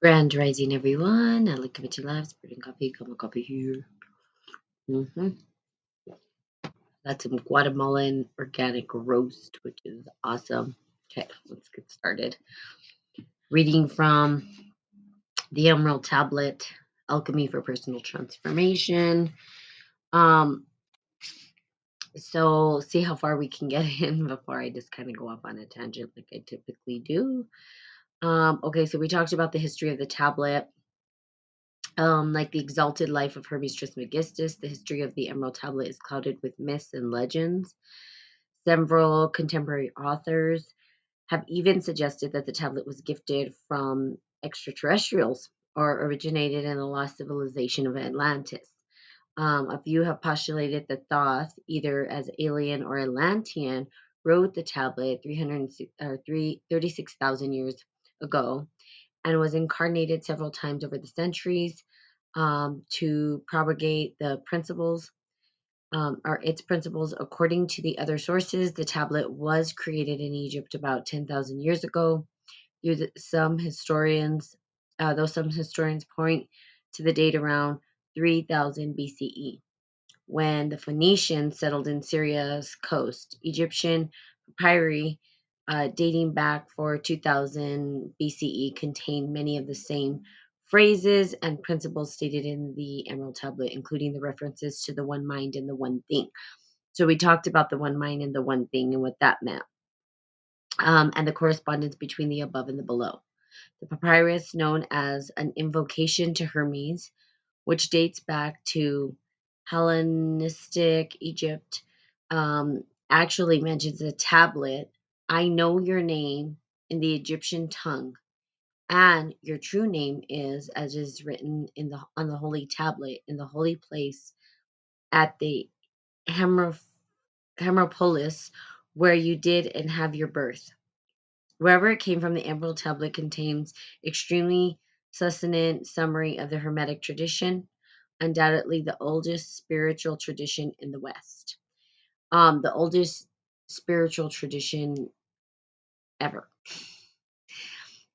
Grand rising, everyone. I like coming to live, spreading coffee, come a coffee here. hmm Got some Guatemalan organic roast, which is awesome. Okay, let's get started. Reading from the Emerald Tablet, Alchemy for Personal Transformation. Um, so see how far we can get in before I just kind of go off on a tangent like I typically do. Um, okay, so we talked about the history of the tablet Um, like the exalted life of Hermes Trismegistus, the history of the Emerald Tablet is clouded with myths and legends. Several contemporary authors have even suggested that the tablet was gifted from extraterrestrials or originated in the lost civilization of Atlantis. Um, a few have postulated that Thoth, either as alien or Atlantean, wrote the tablet 300, or 36,000 years ago and was incarnated several times over the centuries um, to propagate the principles um, or its principles. According to the other sources, the tablet was created in Egypt about 10,000 years ago. Some historians, uh, though some historians point to the date around 3000 BCE when the Phoenicians settled in Syria's coast. Egyptian papyri uh, dating back for 2000 BCE contain many of the same phrases and principles stated in the Emerald Tablet, including the references to the one mind and the one thing. So we talked about the one mind and the one thing and what that meant, um, and the correspondence between the above and the below. The papyrus, known as an invocation to Hermes, which dates back to Hellenistic Egypt, um, actually mentions a tablet. I know your name in the Egyptian tongue, and your true name is as is written in the on the holy tablet in the holy place at the Hemer- Hemeropolis, where you did and have your birth. Wherever it came from, the Emerald Tablet contains extremely succinct summary of the Hermetic tradition, undoubtedly the oldest spiritual tradition in the West. Um, the oldest spiritual tradition ever.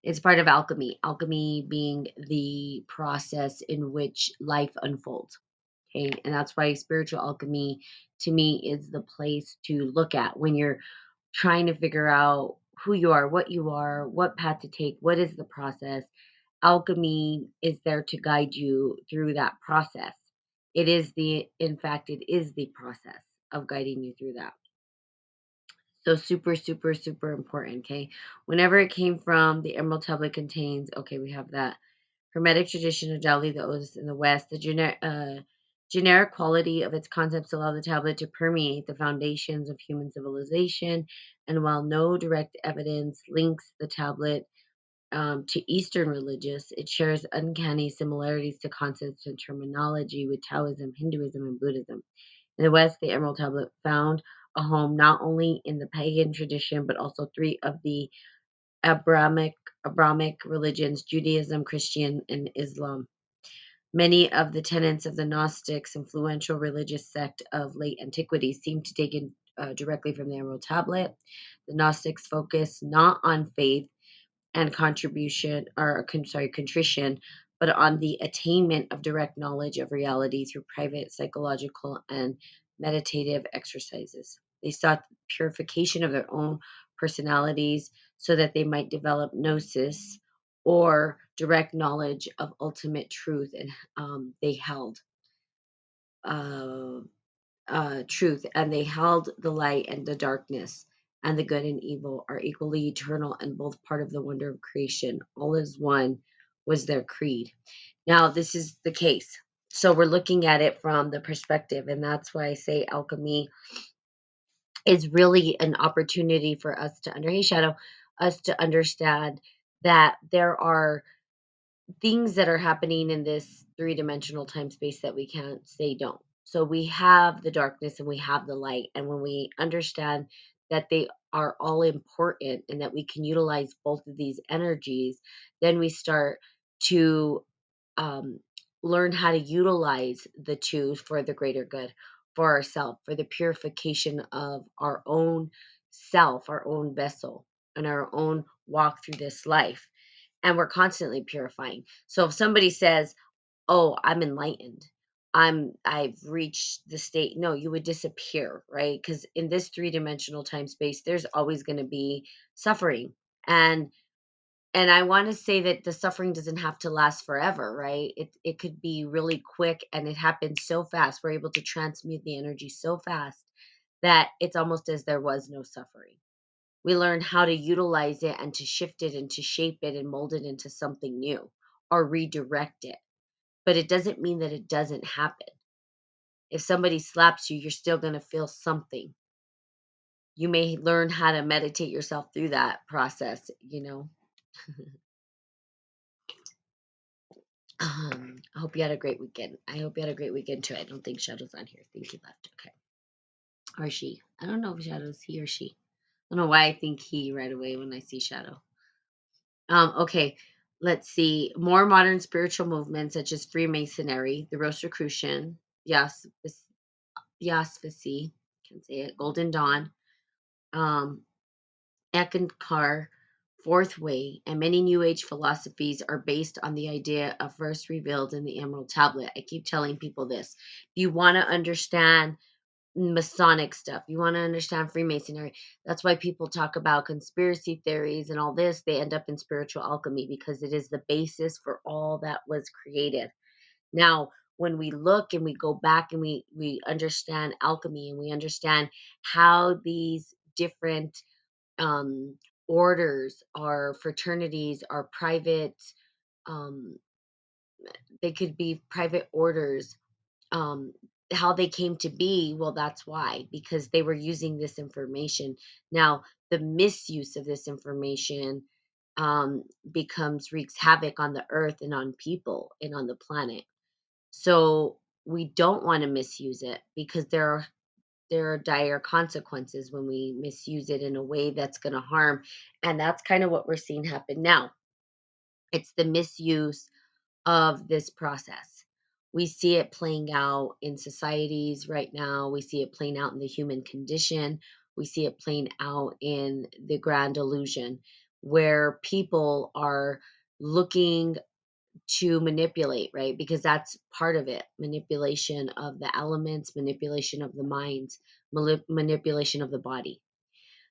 It's part of alchemy, alchemy being the process in which life unfolds. Okay, and that's why spiritual alchemy to me is the place to look at when you're trying to figure out who you are, what you are, what path to take, what is the process. Alchemy is there to guide you through that process. It is the, in fact, it is the process of guiding you through that. So super, super, super important. Okay. Whenever it came from, the Emerald Tablet contains, okay, we have that Hermetic tradition of Delhi, the oldest in the West. The gener- uh, generic quality of its concepts allow the tablet to permeate the foundations of human civilization. And while no direct evidence links the tablet um, to Eastern religious, it shares uncanny similarities to concepts and terminology with Taoism, Hinduism, and Buddhism. In the West, the Emerald Tablet found a home not only in the pagan tradition, but also three of the Abrahamic, Abrahamic religions Judaism, Christian, and Islam. Many of the tenets of the Gnostics, influential religious sect of late antiquity, seem to take it uh, directly from the Emerald Tablet. The Gnostics focus not on faith and contribution, or sorry, contrition, but on the attainment of direct knowledge of reality through private psychological and meditative exercises. They sought purification of their own personalities so that they might develop gnosis or direct knowledge of ultimate truth, and um, they held uh, uh, truth, and they held the light and the darkness, and the good and evil are equally eternal and both part of the wonder of creation. All is one was their creed. Now, this is the case. So we're looking at it from the perspective, and that's why I say alchemy is really an opportunity for us to under hey shadow us to understand that there are things that are happening in this three-dimensional time space that we can't say don't. So we have the darkness and we have the light and when we understand that they are all important and that we can utilize both of these energies then we start to um, learn how to utilize the two for the greater good for ourselves, for the purification of our own self, our own vessel, and our own walk through this life. and we're constantly purifying. So if somebody says, "Oh, I'm enlightened," I'm I've reached the state. No, you would disappear, right? Because in this three dimensional time space, there's always going to be suffering, and and I want to say that the suffering doesn't have to last forever, right? It it could be really quick, and it happens so fast. We're able to transmute the energy so fast that it's almost as there was no suffering. We learn how to utilize it and to shift it and to shape it and mold it into something new or redirect it. But it doesn't mean that it doesn't happen. If somebody slaps you, you're still going to feel something. You may learn how to meditate yourself through that process, you know. um, I hope you had a great weekend. I hope you had a great weekend too. I don't think Shadow's on here. I think he left. Okay. Or she. I don't know if Shadow's he or she. I don't know why I think he right away when I see Shadow. Um, okay, let's see. More modern spiritual movements such as Freemasonry, the Rosicrucian, Yasvasi, can say it, Golden Dawn, um, Eckankar, Fourth Way, and many New Age philosophies are based on the idea of first revealed in the Emerald Tablet. I keep telling people this. If you want to understand Masonic stuff. You want to understand Freemasonry. That's why people talk about conspiracy theories and all this. They end up in spiritual alchemy because it is the basis for all that was created. Now, when we look and we go back and we we understand alchemy and we understand how these different um, orders or fraternities are private um, they could be private orders um, how they came to be, well, that's why, because they were using this information. Now, the misuse of this information um, becomes wreaks havoc on the earth and on people and on the planet. So we don't want to misuse it because there are there are dire consequences when we misuse it in a way that's going to harm, and that's kind of what we're seeing happen now. It's the misuse of this process. We see it playing out in societies right now. We see it playing out in the human condition. We see it playing out in the grand illusion, where people are looking to manipulate, right? Because that's part of it manipulation of the elements, manipulation of the minds, manipulation of the body.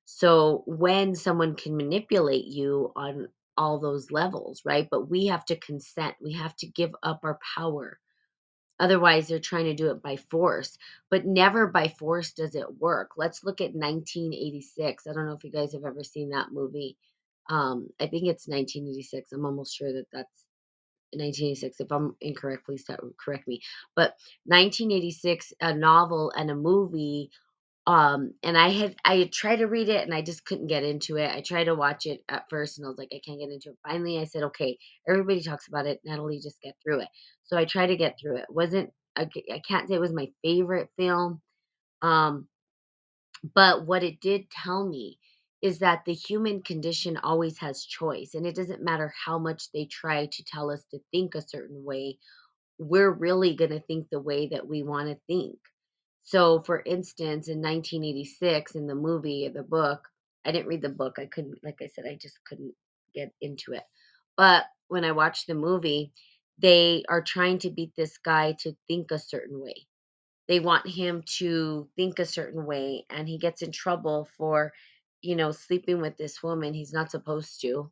So when someone can manipulate you on all those levels, right? But we have to consent. We have to give up our power. Otherwise, they're trying to do it by force, but never by force does it work. Let's look at 1986. I don't know if you guys have ever seen that movie. Um, I think it's 1986. I'm almost sure that that's 1986. If I'm incorrect, please correct me. But 1986, a novel and a movie um and i had i had tried to read it and i just couldn't get into it i tried to watch it at first and i was like i can't get into it finally i said okay everybody talks about it natalie just get through it so i tried to get through it wasn't i, I can't say it was my favorite film um but what it did tell me is that the human condition always has choice and it doesn't matter how much they try to tell us to think a certain way we're really going to think the way that we want to think so, for instance, in 1986, in the movie or the book, I didn't read the book. I couldn't, like I said, I just couldn't get into it. But when I watched the movie, they are trying to beat this guy to think a certain way. They want him to think a certain way, and he gets in trouble for, you know, sleeping with this woman he's not supposed to.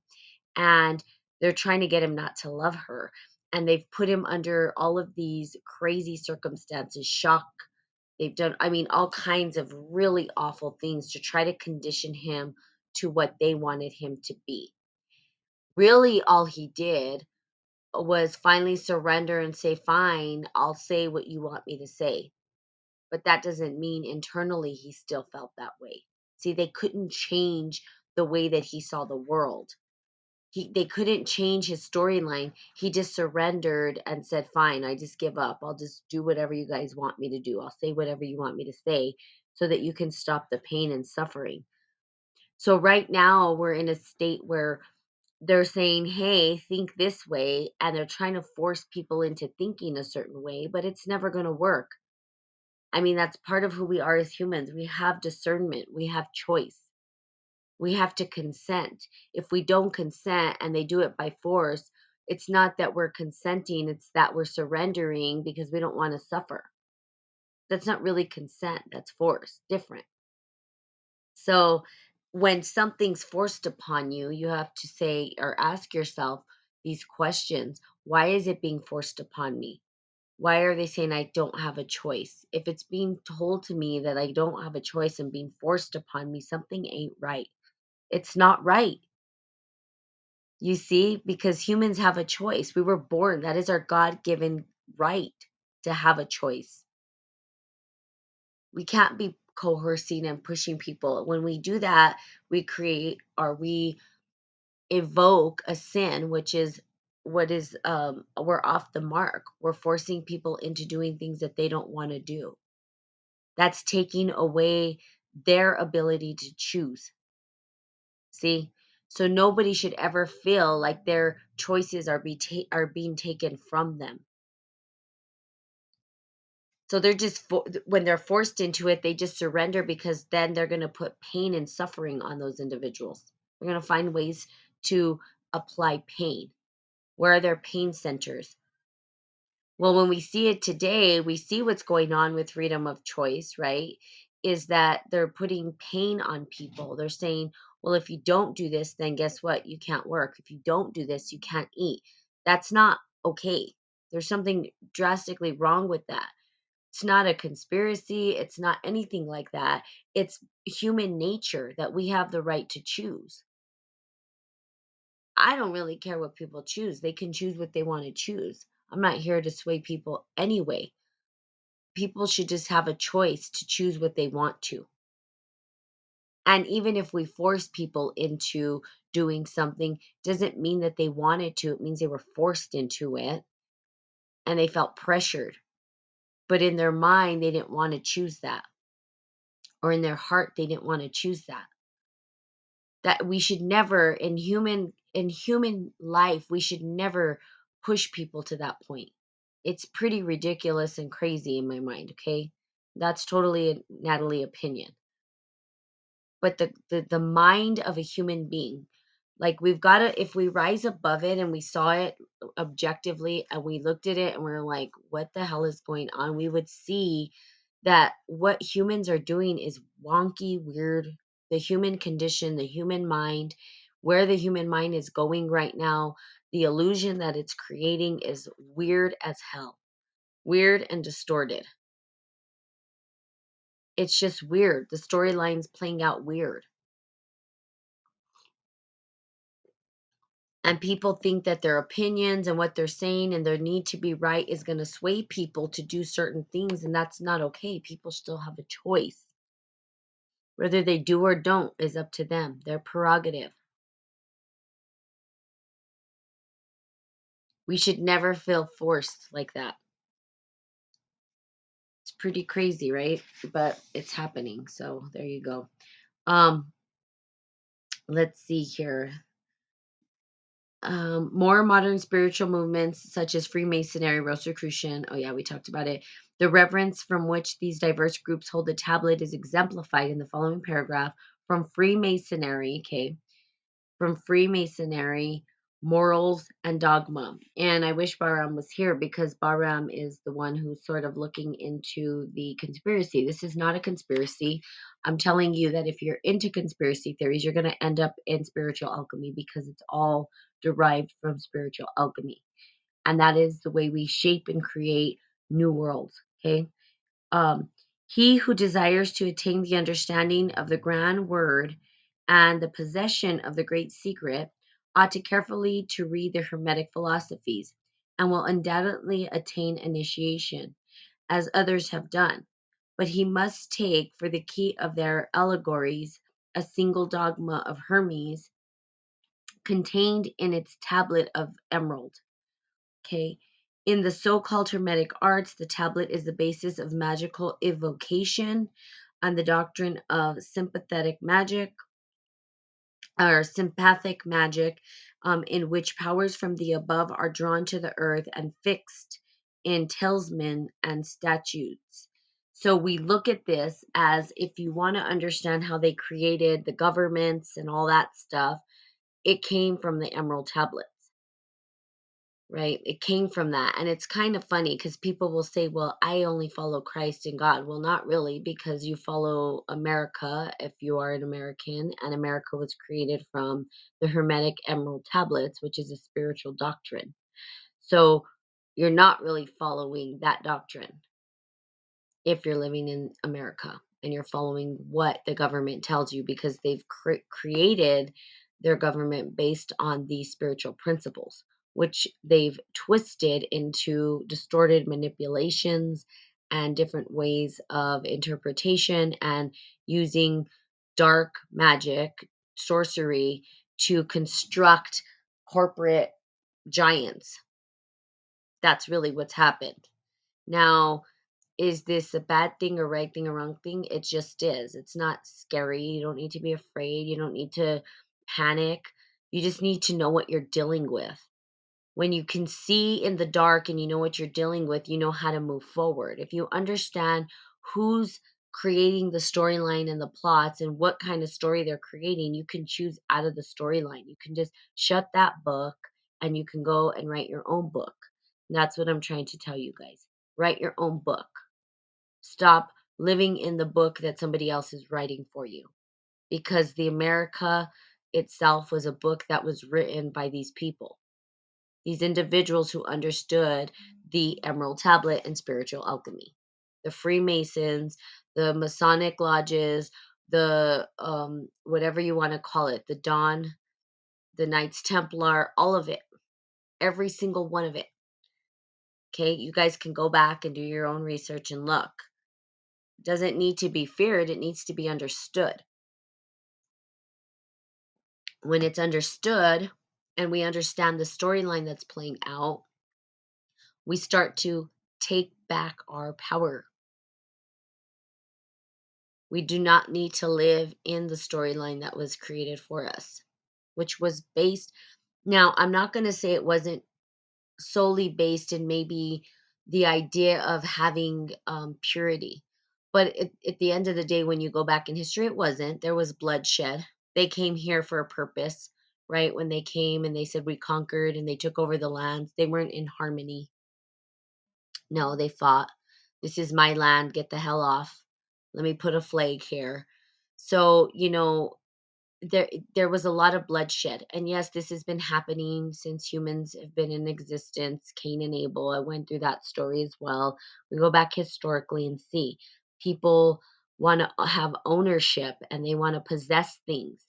And they're trying to get him not to love her. And they've put him under all of these crazy circumstances, shock They've done, I mean, all kinds of really awful things to try to condition him to what they wanted him to be. Really, all he did was finally surrender and say, Fine, I'll say what you want me to say. But that doesn't mean internally he still felt that way. See, they couldn't change the way that he saw the world he they couldn't change his storyline. He just surrendered and said, "Fine, I just give up. I'll just do whatever you guys want me to do. I'll say whatever you want me to say so that you can stop the pain and suffering." So right now we're in a state where they're saying, "Hey, think this way," and they're trying to force people into thinking a certain way, but it's never going to work. I mean, that's part of who we are as humans. We have discernment, we have choice We have to consent. If we don't consent and they do it by force, it's not that we're consenting, it's that we're surrendering because we don't want to suffer. That's not really consent, that's force. Different. So when something's forced upon you, you have to say or ask yourself these questions Why is it being forced upon me? Why are they saying I don't have a choice? If it's being told to me that I don't have a choice and being forced upon me, something ain't right. It's not right. You see, because humans have a choice. We were born, that is our God given right to have a choice. We can't be coercing and pushing people. When we do that, we create or we evoke a sin, which is what is um we're off the mark. We're forcing people into doing things that they don't want to do. That's taking away their ability to choose. See? So nobody should ever feel like their choices are be ta- are being taken from them. So they're just when they're forced into it, they just surrender because then they're going to put pain and suffering on those individuals. They're going to find ways to apply pain. Where are their pain centers? Well, when we see it today, we see what's going on with freedom of choice, right? Is that they're putting pain on people. They're saying, well, if you don't do this, then guess what? You can't work. If you don't do this, you can't eat. That's not okay. There's something drastically wrong with that. It's not a conspiracy. It's not anything like that. It's human nature that we have the right to choose. I don't really care what people choose. They can choose what they want to choose. I'm not here to sway people anyway. People should just have a choice to choose what they want to. And even if we force people into doing something, doesn't mean that they wanted to. It means they were forced into it and they felt pressured. But in their mind, they didn't want to choose that. Or in their heart, they didn't want to choose that. That we should never in human in human life, we should never push people to that point. It's pretty ridiculous and crazy in my mind, okay? That's totally Natalie opinion. But the, the the mind of a human being, like we've got to if we rise above it and we saw it objectively and we looked at it and we are like, what the hell is going on? We would see that what humans are doing is wonky, weird. The human condition, the human mind, where the human mind is going right now, the illusion that it's creating is weird as hell. Weird and distorted. It's just weird. The storyline's playing out weird. And people think that their opinions and what they're saying and their need to be right is going to sway people to do certain things. And that's not okay. People still have a choice. Whether they do or don't is up to them, their prerogative. We should never feel forced like that. It's pretty crazy, right? But it's happening. So there you go. Um let's see here. Um, more modern spiritual movements such as Freemasonry, Rosicrucian. Oh yeah, we talked about it. The reverence from which these diverse groups hold the tablet is exemplified in the following paragraph from Freemasonry. Okay, from Freemasonry, morals and dogma. And I wish Bahram was here because Bahram is the one who's sort of looking into the conspiracy. This is not a conspiracy. I'm telling you that if you're into conspiracy theories, you're going to end up in spiritual alchemy because it's all derived from spiritual alchemy. And that is the way we shape and create new worlds. Okay. Um, he who desires to attain the understanding of the grand word and the possession of the great secret ought to carefully to read the Hermetic philosophies, and will undoubtedly attain initiation, as others have done. But he must take for the key of their allegories a single dogma of Hermes contained in its tablet of emerald. Okay. In the so called Hermetic arts, the tablet is the basis of magical evocation and the doctrine of sympathetic magic or sympathic magic, um, in which powers from the above are drawn to the earth and fixed in talisman and statutes. So we look at this as if you want to understand how they created the governments and all that stuff, it came from the Emerald Tablets, right? It came from that. And it's kind of funny because people will say, well, I only follow Christ and God. Well, not really, because you follow America if you are an American, and America was created from the Hermetic Emerald Tablets, which is a spiritual doctrine. So you're not really following that doctrine if you're living in America and you're following what the government tells you because they've cre- created their government based on these spiritual principles, which they've twisted into distorted manipulations and different ways of interpretation and using dark magic, sorcery to construct corporate giants. That's really what's happened. Now, is this a bad thing, a right thing, a wrong thing? It just is. It's not scary. You don't need to be afraid. You don't need to panic. You just need to know what you're dealing with. When you can see in the dark and you know what you're dealing with, you know how to move forward. If you understand who's creating the storyline and the plots and what kind of story they're creating, you can choose out of the storyline. You can just shut that book and you can go and write your own book. And that's what I'm trying to tell you guys. Write your own book. Stop living in the book that somebody else is writing for you. Because the America itself was a book that was written by these people, these individuals who understood the Emerald Tablet and spiritual alchemy. The Freemasons, the Masonic lodges, the um, whatever you want to call it, the Dawn, the Knights Templar, all of it, every single one of it. Okay, you guys can go back and do your own research and look It doesn't need to be feared, it needs to be understood. When it's understood and we understand the storyline that's playing out, we start to take back our power. We do not need to live in the storyline that was created for us, which was based. Now, I'm not going to say it wasn't solely based in maybe the idea of having um, purity but at, at the end of the day, when you go back in history, it wasn't. There was bloodshed. They came here for a purpose, right? When they came and they said we conquered and they took over the lands, they weren't in harmony. No, they fought. This is my land. Get the hell off. Let me put a flag here. So, you know, there there was a lot of bloodshed and yes this has been happening since humans have been in existence cain and abel i went through that story as well we go back historically and see people want to have ownership and they want to possess things.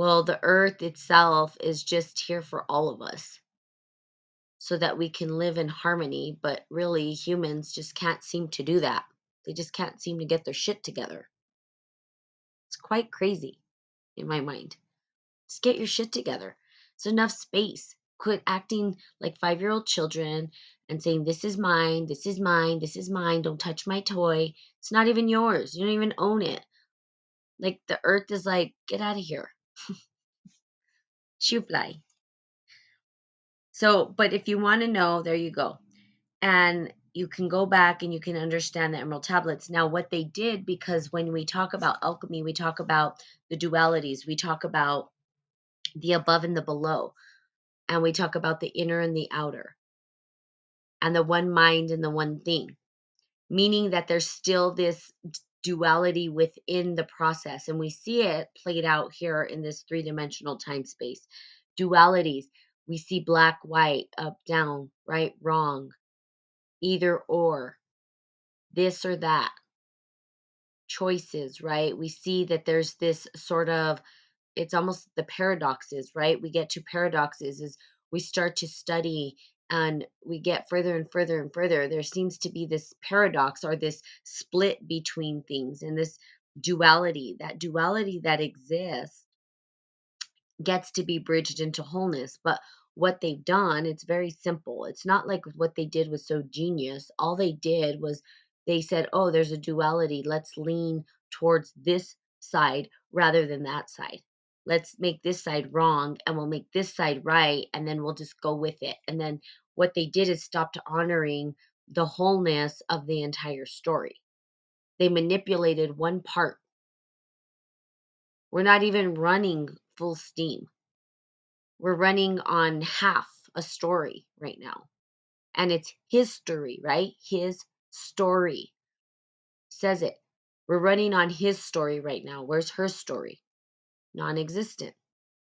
Well, the earth itself is just here for all of us so that we can live in harmony. But really, humans just can't seem to do that. They just can't seem to get their shit together. It's quite crazy in my mind. Just get your shit together. There's enough space. Quit acting like five year old children and saying, This is mine, this is mine, this is mine, don't touch my toy. It's not even yours. You don't even own it. Like the earth is like, Get out of here. Fly. So, but if you want to know, there you go. And you can go back and you can understand the emerald tablets. Now, what they did, because when we talk about alchemy, we talk about the dualities, we talk about the above and the below, and we talk about the inner and the outer and the one mind and the one thing, meaning that there's still this duality within the process. And we see it played out here in this three dimensional time space. Dualities. We see black, white, up, down, right, wrong, either or, this or that. Choices, right? We see that there's this sort of, it's almost the paradoxes, right? We get to paradoxes as we start to study and we get further and further and further, there seems to be this paradox or this split between things and this duality. That duality that exists gets to be bridged into wholeness. But what they've done, it's very simple. It's not like what they did was so genius. All they did was they said, oh, there's a duality. Let's lean towards this side rather than that side let's make this side wrong and we'll make this side right and then we'll just go with it and then what they did is stopped honoring the wholeness of the entire story. They manipulated one part. We're not even running full steam. We're running on half a story right now. And it's his story, right? His story says it. We're running on his story right now. Where's her story? Non existent.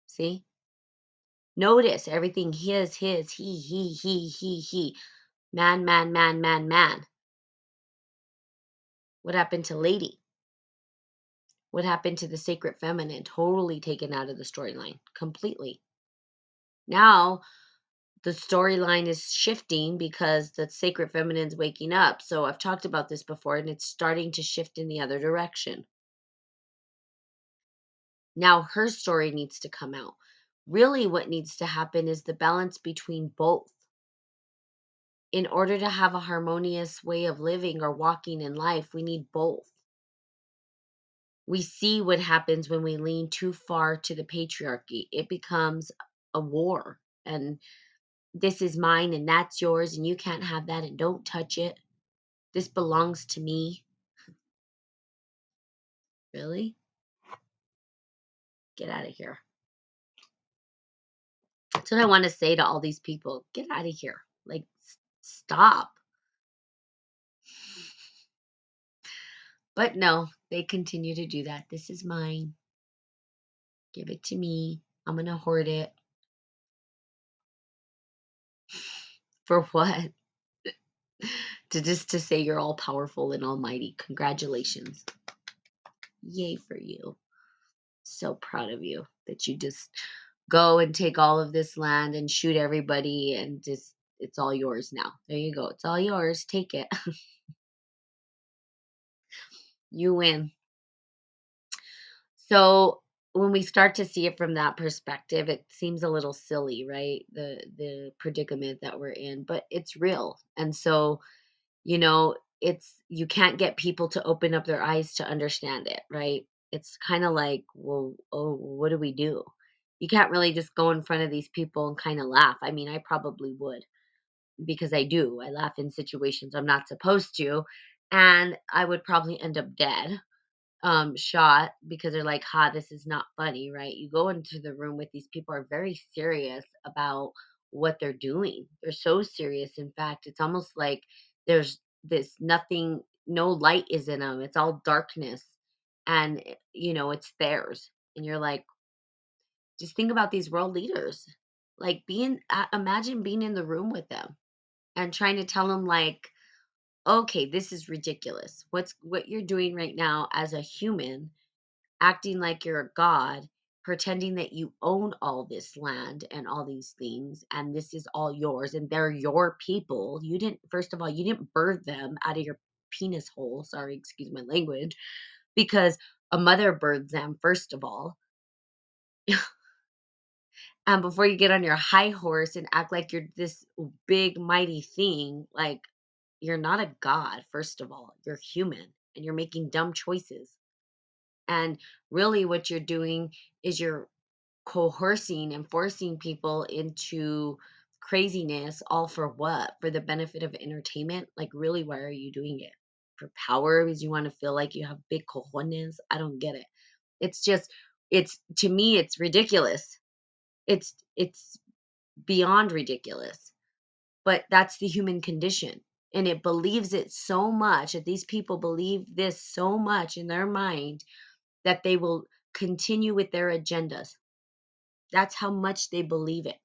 See? Notice everything his, his, he, he, he, he, he. Man, man, man, man, man. What happened to Lady? What happened to the sacred feminine? Totally taken out of the storyline. Completely. Now, the storyline is shifting because the sacred feminine's waking up. So I've talked about this before and it's starting to shift in the other direction. Now her story needs to come out. Really, what needs to happen is the balance between both. In order to have a harmonious way of living or walking in life, we need both. We see what happens when we lean too far to the patriarchy. It becomes a war. And this is mine and that's yours, and you can't have that, and don't touch it. This belongs to me. Really? Get out of here. That's what I want to say to all these people. Get out of here. Like, stop. But no, they continue to do that. This is mine. Give it to me. I'm going to hoard it. For what? to just to say you're all powerful and almighty. Congratulations. Yay for you. So proud of you that you just go and take all of this land and shoot everybody and just it's all yours now. There you go. It's all yours. Take it. you win. So when we start to see it from that perspective, it seems a little silly, right? The the predicament that we're in, but it's real. And so, you know, it's you can't get people to open up their eyes to understand it, right? It's kind of like, well, oh, what do we do? You can't really just go in front of these people and kind of laugh. I mean, I probably would because I do. I laugh in situations I'm not supposed to, and I would probably end up dead um shot because they're like ha this is not funny right you go into the room with these people are very serious about what they're doing they're so serious in fact it's almost like there's this nothing no light is in them it's all darkness and eh, you know it's theirs and you're like just think about these world leaders like being uh, imagine being in the room with them and trying to tell them like okay, this is ridiculous. What's what you're doing right now as a human, acting like you're a god, pretending that you own all this land and all these things, and this is all yours, and they're your people. You didn't, first of all, you didn't birth them out of your penis hole. Sorry, excuse my language, because a mother birthed them, first of all. and before you get on your high horse and act like you're this big, mighty thing, like you're not a god, first of all. You're human and you're making dumb choices. And really, what you're doing is you're coercing and forcing people into craziness, all for what? For the benefit of entertainment? Like, really, why are you doing it? For power? Because you want to feel like you have big cojones? I don't get it. It's just, it's to me, it's ridiculous. It's, it's beyond ridiculous. But that's the human condition and it believes it so much that these people believe this so much in their mind that they will continue with their agendas. That's how much they believe it.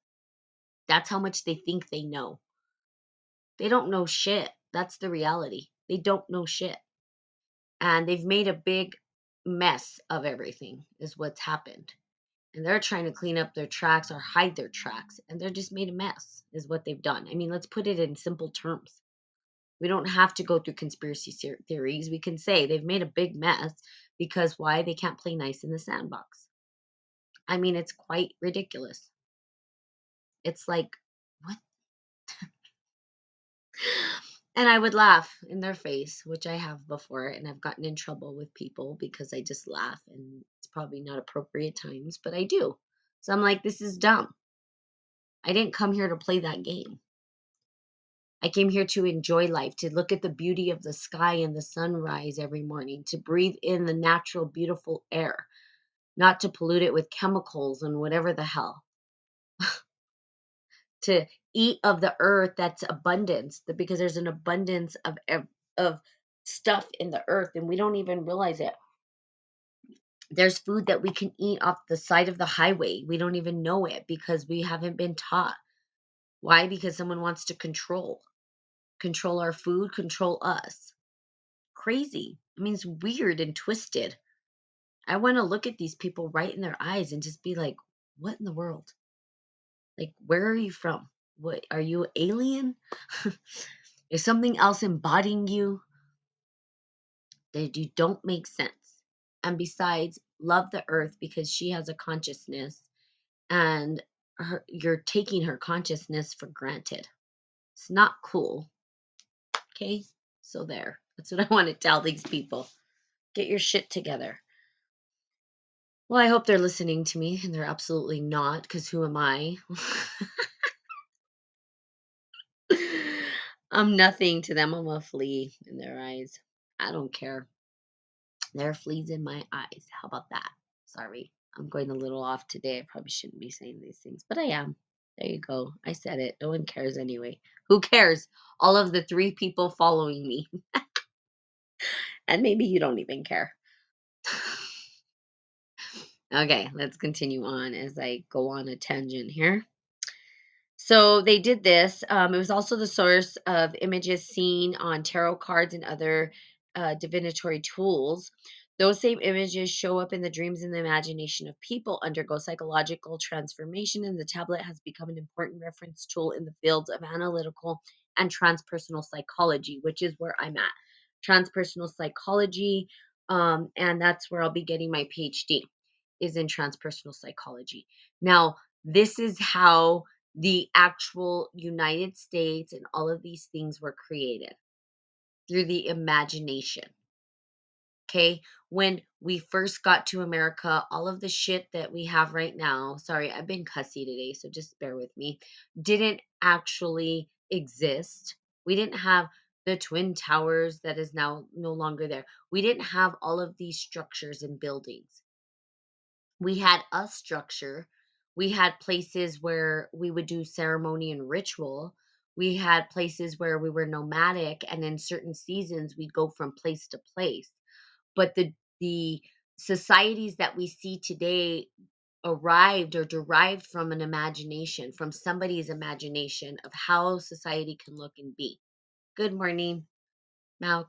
That's how much they think they know. They don't know shit. That's the reality. They don't know shit. And they've made a big mess of everything, is what's happened. And they're trying to clean up their tracks or hide their tracks. And they're just made a mess, is what they've done. I mean, let's put it in simple terms. We don't have to go through conspiracy theories. We can say they've made a big mess because why? They can't play nice in the sandbox. I mean, it's quite ridiculous. It's like, what? and I would laugh in their face, which I have before, and I've gotten in trouble with people because I just laugh, and it's probably not appropriate times, but I do. So I'm like, this is dumb. I didn't come here to play that game. I came here to enjoy life, to look at the beauty of the sky and the sunrise every morning, to breathe in the natural, beautiful air, not to pollute it with chemicals and whatever the hell. to eat of the earth that's abundance, because there's an abundance of of stuff in the earth and we don't even realize it. There's food that we can eat off the side of the highway. We don't even know it because we haven't been taught. Why? Because someone wants to control. Control our food, control us. Crazy. I mean, it's weird and twisted. I want to look at these people right in their eyes and just be like, what in the world? Like, where are you from? What are you alien? Is something else embodying you? That you don't make sense. And besides, love the earth because she has a consciousness and her, you're taking her consciousness for granted. It's not cool. Okay? So there. That's what I want to tell these people. Get your shit together. Well, I hope they're listening to me, and they're absolutely not, because who am I? I'm nothing to them. I'm a flea in their eyes. I don't care. There are fleas in my eyes. How about that? Sorry. I'm going a little off today. I probably shouldn't be saying these things, but I am. There you go. I said it. No one cares anyway. Who cares? All of the three people following me. and maybe you don't even care. okay, let's continue on as I go on a tangent here. So they did this. Um, it was also the source of images seen on tarot cards and other uh, divinatory tools. Those same images show up in the dreams and the imagination of people, undergo psychological transformation, and the tablet has become an important reference tool in the fields of analytical and transpersonal psychology, which is where I'm at. Transpersonal psychology, um, and that's where I'll be getting my PhD, is in transpersonal psychology. Now, this is how the actual United States and all of these things were created through the imagination. Okay, when we first got to America, all of the shit that we have right now, sorry, I've been cussy today, so just bear with me, didn't actually exist. We didn't have the Twin Towers that is now no longer there. We didn't have all of these structures and buildings. We had a structure. We had places where we would do ceremony and ritual. We had places where we were nomadic, and in certain seasons, we'd go from place to place. But the the societies that we see today arrived or derived from an imagination from somebody's imagination of how society can look and be. Good morning Malx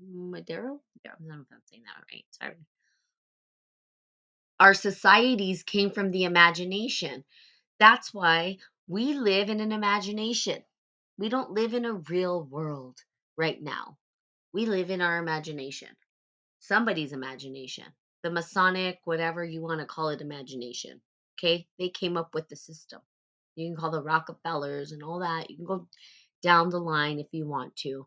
Madero? Yeah i don't know if i'm saying that right sorry our societies came from the imagination that's why we live in an imagination we don't live in a real world right now we live in our imagination somebody's imagination, the Masonic, whatever you want to call it, imagination. Okay, they came up with the system. You can call the Rockefellers and all that. You can go down the line if you want to.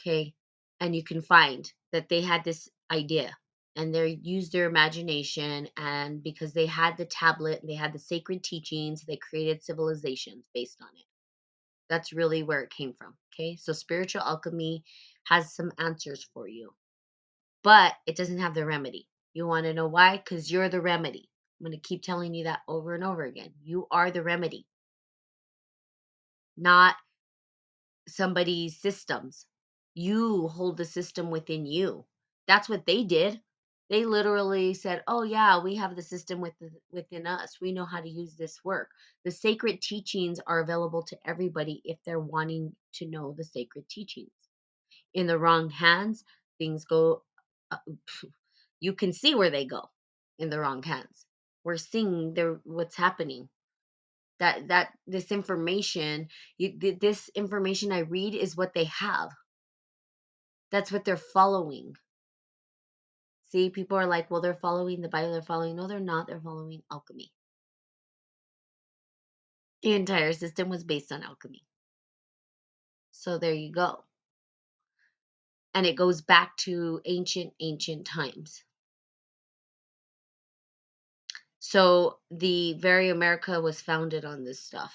Okay, and you can find that they had this idea and they used their imagination and because they had the tablet they had the sacred teachings they created civilizations based on it that's really where it came from okay so spiritual alchemy has some answers for you but it doesn't have the remedy. You want to know why? Because you're the remedy. I'm going to keep telling you that over and over again. You are the remedy, not somebody's systems. You hold the system within you. That's what they did. They literally said, "Oh yeah, we have the system within within us. We know how to use this work." The sacred teachings are available to everybody if they're wanting to know the sacred teachings. In the wrong hands, things go uh, you can see where they go in the wrong hands. We're seeing their what's happening. That that this information, you, this information I read is what they have. That's what they're following. See, people are like, well, they're following the Bible. They're following. No, they're not. They're following alchemy. The entire system was based on alchemy. So there you go. And it goes back to ancient, ancient times. So the very America was founded on this stuff.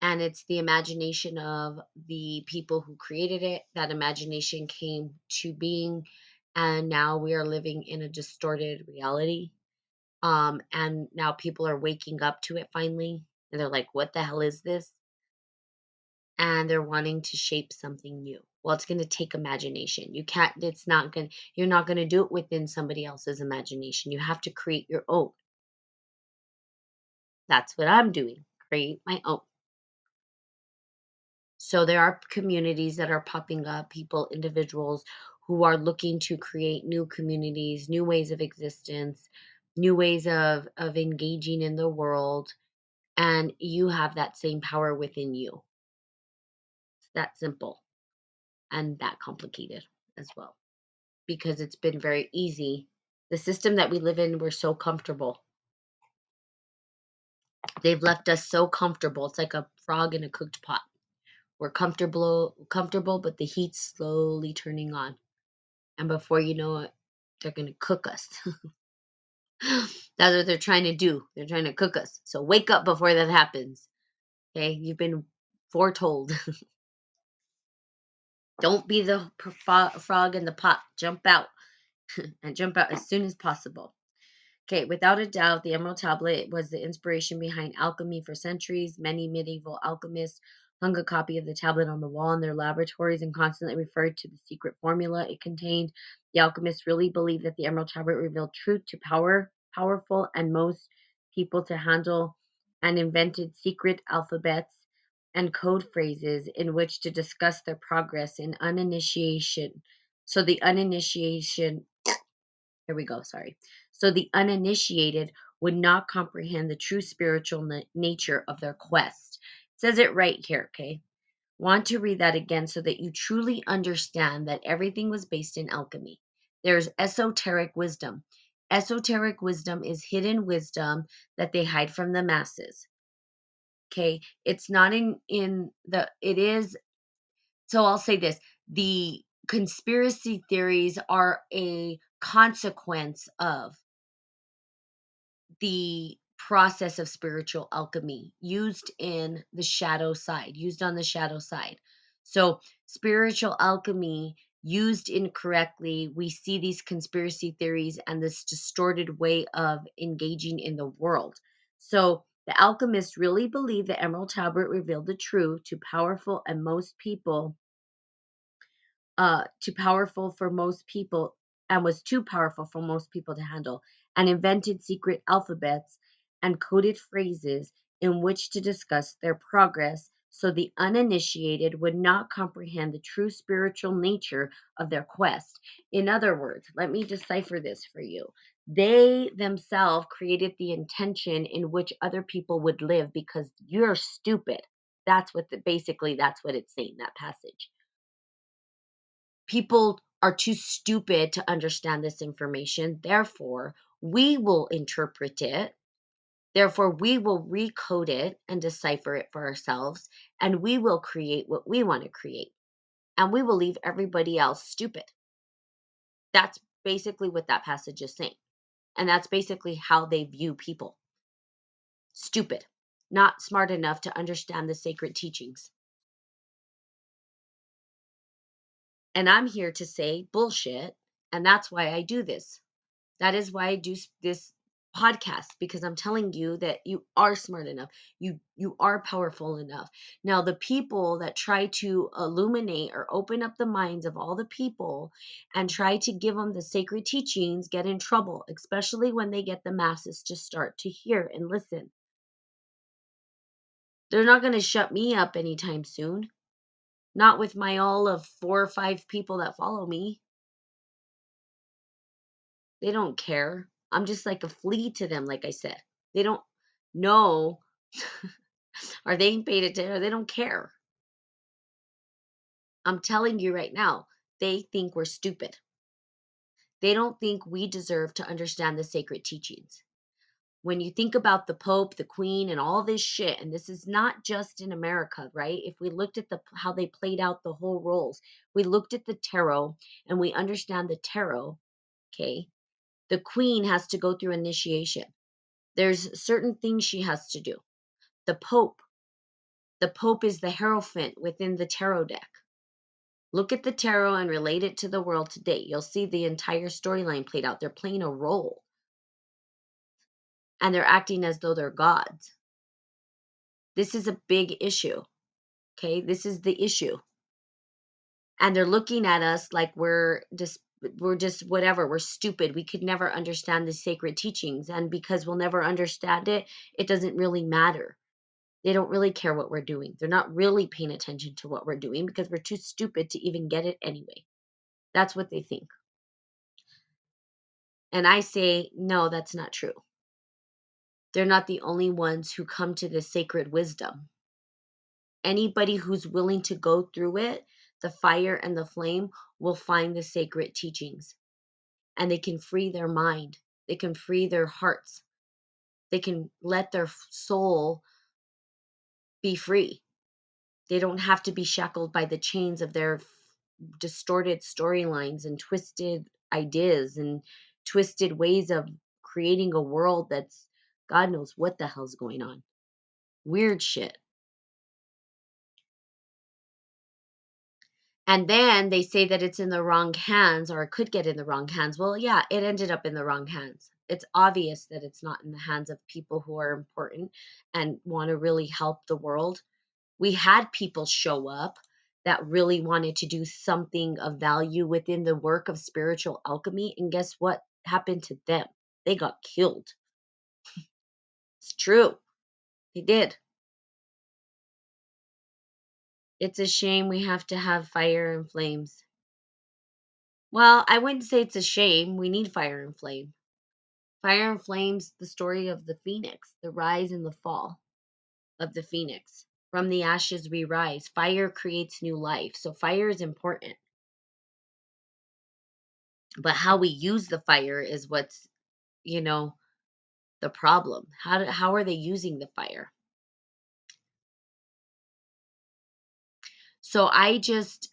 and it's the imagination of the people who created it. That imagination came to being, and now we are living in a distorted reality. Um, and now people are waking up to it finally, and they're like, "What the hell is this?" And they're wanting to shape something new. Well, it's going to take imagination. You can't. It's not going. You're not going to do it within somebody else's imagination. You have to create your own. That's what I'm doing. Create my own. So there are communities that are popping up, people, individuals who are looking to create new communities, new ways of existence, new ways of of engaging in the world, and you have that same power within you. It's that simple and that complicated as well because it's been very easy. The system that we live in, we're so comfortable. They've left us so comfortable. It's like a frog in a cooked pot. We're comfortable comfortable, but the heat's slowly turning on. And before you know it, they're gonna cook us. That's what they're trying to do. They're trying to cook us. So wake up before that happens. Okay, you've been foretold. Don't be the frog in the pot. Jump out and jump out as soon as possible. Okay, without a doubt, the Emerald Tablet was the inspiration behind alchemy for centuries. Many medieval alchemists hung a copy of the tablet on the wall in their laboratories and constantly referred to the secret formula it contained. The alchemists really believed that the Emerald Tablet revealed truth to power, powerful, and most people to handle, and invented secret alphabets and code phrases in which to discuss their progress in uninitiation. So the uninitiation here we go, sorry. So the uninitiated would not comprehend the true spiritual na- nature of their quest. Says it right here, okay? Want to read that again so that you truly understand that everything was based in alchemy. There's esoteric wisdom. Esoteric wisdom is hidden wisdom that they hide from the masses. Okay? It's not in in the it is so I'll say this, the conspiracy theories are a consequence of the process of spiritual alchemy used in the shadow side, used on the shadow side. So, spiritual alchemy used incorrectly, we see these conspiracy theories and this distorted way of engaging in the world. So, the alchemists really believe the Emerald Tablet revealed the truth to powerful and most people uh, too powerful for most people and was too powerful for most people to handle, and invented secret alphabets and coded phrases in which to discuss their progress so the uninitiated would not comprehend the true spiritual nature of their quest. In other words, let me decipher this for you. They themselves created the intention in which other people would live because you're stupid. That's what the, basically that's what it's saying that passage people are too stupid to understand this information. Therefore, we will interpret it. Therefore, we will recode it and decipher it for ourselves, and we will create what we want to create. And we will leave everybody else stupid. That's basically what that passage is saying. And that's basically how they view people stupid, not smart enough to understand the sacred teachings. And I'm here to say bullshit. And that's why I do this. That is why I do this podcast because I'm telling you that you are smart enough. You you are powerful enough. Now the people that try to illuminate or open up the minds of all the people and try to give them the sacred teachings get in trouble, especially when they get the masses to start to hear and listen. They're not going to shut me up anytime soon. Not with my all of four or five people that follow me. They don't care. I'm just like a flea to them, like I said. They don't know or they ain't paid attention or they don't care. I'm telling you right now, they think we're stupid. They don't think we deserve to understand the sacred teachings when you think about the pope the queen and all this shit and this is not just in america right if we looked at the how they played out the whole roles we looked at the tarot and we understand the tarot okay the queen has to go through initiation there's certain things she has to do the pope The Pope is the Hierophant within the tarot deck. Look at the tarot and relate it to the world today. You'll see the entire storyline played out. They're playing a role. And they're acting as though they're gods. This is a big issue. Okay? This is the issue. And they're looking at us like we're just we're just whatever we're stupid we could never understand the sacred teachings and because we'll never understand it it doesn't really matter. They don't really care what we're doing. They're not really paying attention to what we're doing because we're too stupid to even get it anyway. That's what they think. And i say no that's not true. They're not the only ones who come to this sacred wisdom. Anybody who's willing to go through it the fire and the flame will find the sacred teachings and they can free their mind, they can free their hearts, they can let their soul be free. They don't have to be shackled by the chains of their distorted storylines and twisted ideas and twisted ways of creating a world that's God knows what the hell's going on. Weird shit. And then they say that it's in the wrong hands or it could get in the wrong hands. Well, yeah, it ended up in the wrong hands. It's obvious that it's not in the hands of people who are important and want to really help the world. We had people show up that really wanted to do something of value within the work of spiritual alchemy. And guess what happened to them? They got killed. it's true. They did. It's a shame we have to have fire and flames. Well, I wouldn't say it's a shame. We need fire and flame. Fire and flames, the story of the phoenix, the rise and the fall of the phoenix. From the ashes we rise. Fire creates new life. So fire is important. But how we use the fire is what's, you know, the problem. How do, how are they using the fire? So I just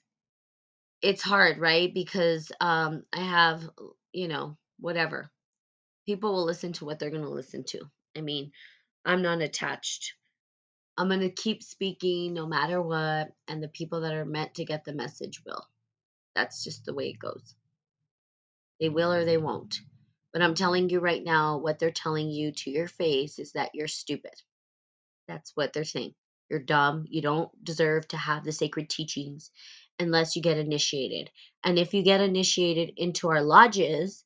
it's hard, right? Because um I have, you know, whatever. People will listen to what they're going to listen to. I mean, I'm not attached. I'm going to keep speaking no matter what, and the people that are meant to get the message will. That's just the way it goes. They will or they won't. But I'm telling you right now, what they're telling you to your face is that you're stupid. That's what they're saying. You're dumb. You don't deserve to have the sacred teachings unless you get initiated. And if you get initiated into our lodges,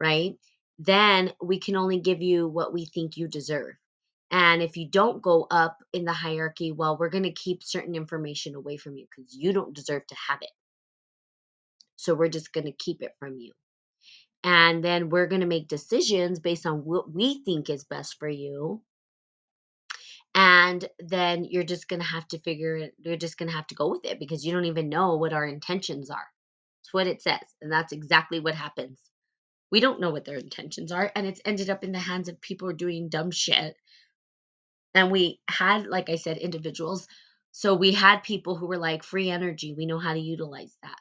right, then we can only give you what we think you deserve. And if you don't go up in the hierarchy, well, we're going to keep certain information away from you because you don't deserve to have it. So we're just going to keep it from you. And then we're going to make decisions based on what we think is best for you and then you're just going to have to figure it you're just going to have to go with it because you don't even know what our intentions are. It's what it says and that's exactly what happens. We don't know what their intentions are and it's ended up in the hands of people doing dumb shit. And we had like i said individuals. So we had people who were like free energy we know how to utilize that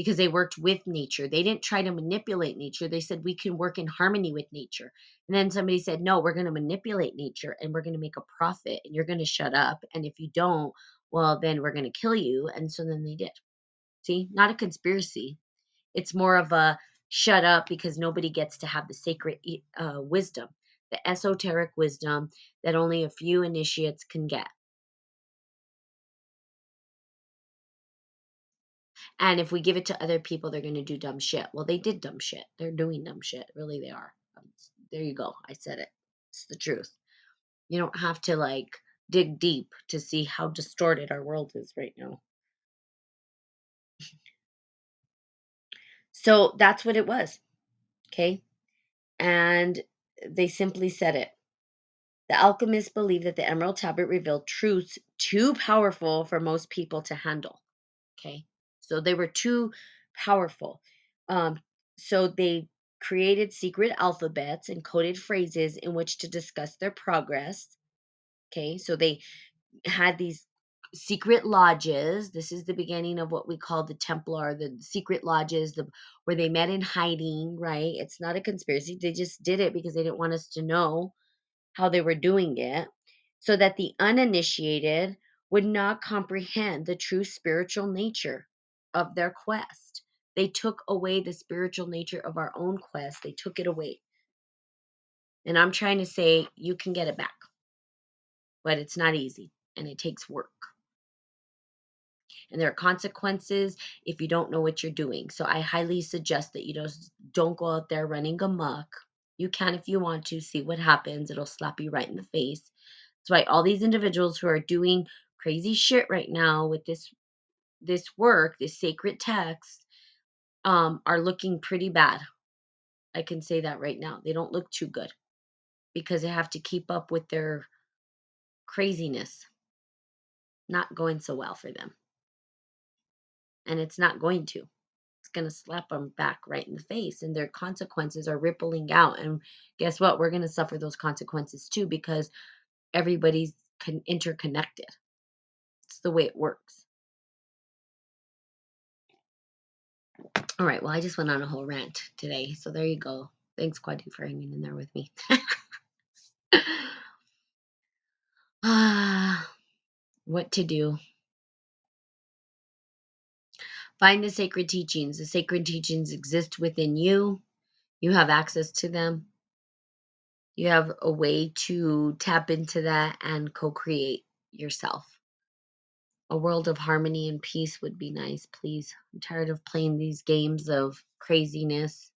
because they worked with nature. They didn't try to manipulate nature. They said we can work in harmony with nature. And then somebody said, no, we're going to manipulate nature and we're going to make a profit and you're going to shut up. And if you don't, well, then we're going to kill you. And so then they did. See, not a conspiracy. It's more of a shut up because nobody gets to have the sacred uh, wisdom, the esoteric wisdom that only a few initiates can get. And if we give it to other people, they're going to do dumb shit. Well, they did dumb shit. They're doing dumb shit. Really, they are. Um, there you go. I said it. It's the truth. You don't have to like dig deep to see how distorted our world is right now. So that's what it was. Okay. And they simply said it. The alchemists believed that the Emerald Tablet revealed truths too powerful for most people to handle. Okay. So they were too powerful. Um, so they created secret alphabets and coded phrases in which to discuss their progress. Okay, so they had these secret lodges. This is the beginning of what we call the Templar, the secret lodges, the where they met in hiding, right? It's not a conspiracy. They just did it because they didn't want us to know how they were doing it. So that the uninitiated would not comprehend the true spiritual nature of their quest. They took away the spiritual nature of our own quest, they took it away. And I'm trying to say you can get it back, but it's not easy and it takes work. And there are consequences if you don't know what you're doing. So I highly suggest that you just don't go out there running amok. You can if you want to see what happens. It'll slap you right in the face. That's why all these individuals who are doing crazy shit right now with this this work, this sacred text, um, are looking pretty bad. I can say that right now. They don't look too good because they have to keep up with their craziness. Not going so well for them. And it's not going to. It's going to slap them back right in the face, and their consequences are rippling out. And guess what? We're going to suffer those consequences too because everybody's con- interconnected. It's the way it works. All right. Well, I just went on a whole rant today. So there you go. Thanks, Quadu, for hanging in there with me. Ah, what to do? Find the sacred teachings. The sacred teachings exist within you. You have access to them. You have a way to tap into that and co create yourself. A world of harmony and peace would be nice, please. I'm tired of playing these games of craziness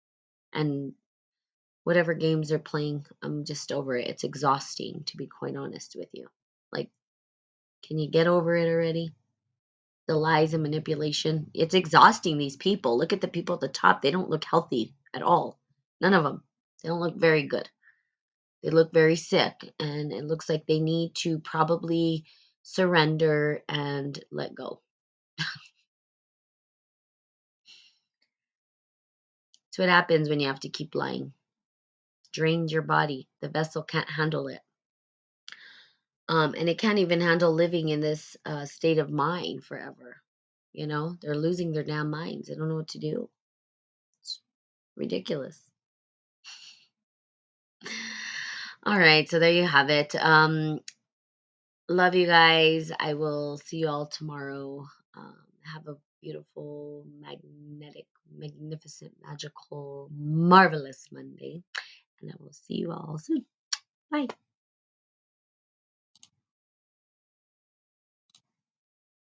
and whatever games they're playing. I'm just over it. It's exhausting, to be quite honest with you. Like, can you get over it already? The lies and manipulation. It's exhausting, these people. Look at the people at the top. They don't look healthy at all. None of them. They don't look very good. They look very sick, and it looks like they need to probably surrender and let go. That's what happens when you have to keep lying. Drains your body. The vessel can't handle it. Um, and it can't even handle living in this uh, state of mind forever. You know, they're losing their damn minds. They don't know what to do. It's ridiculous. All right, so there you have it. Um, love you guys. I will see you all tomorrow. Um, have a beautiful, magnetic, magnificent, magical, marvelous Monday. And I will see you all soon. Bye.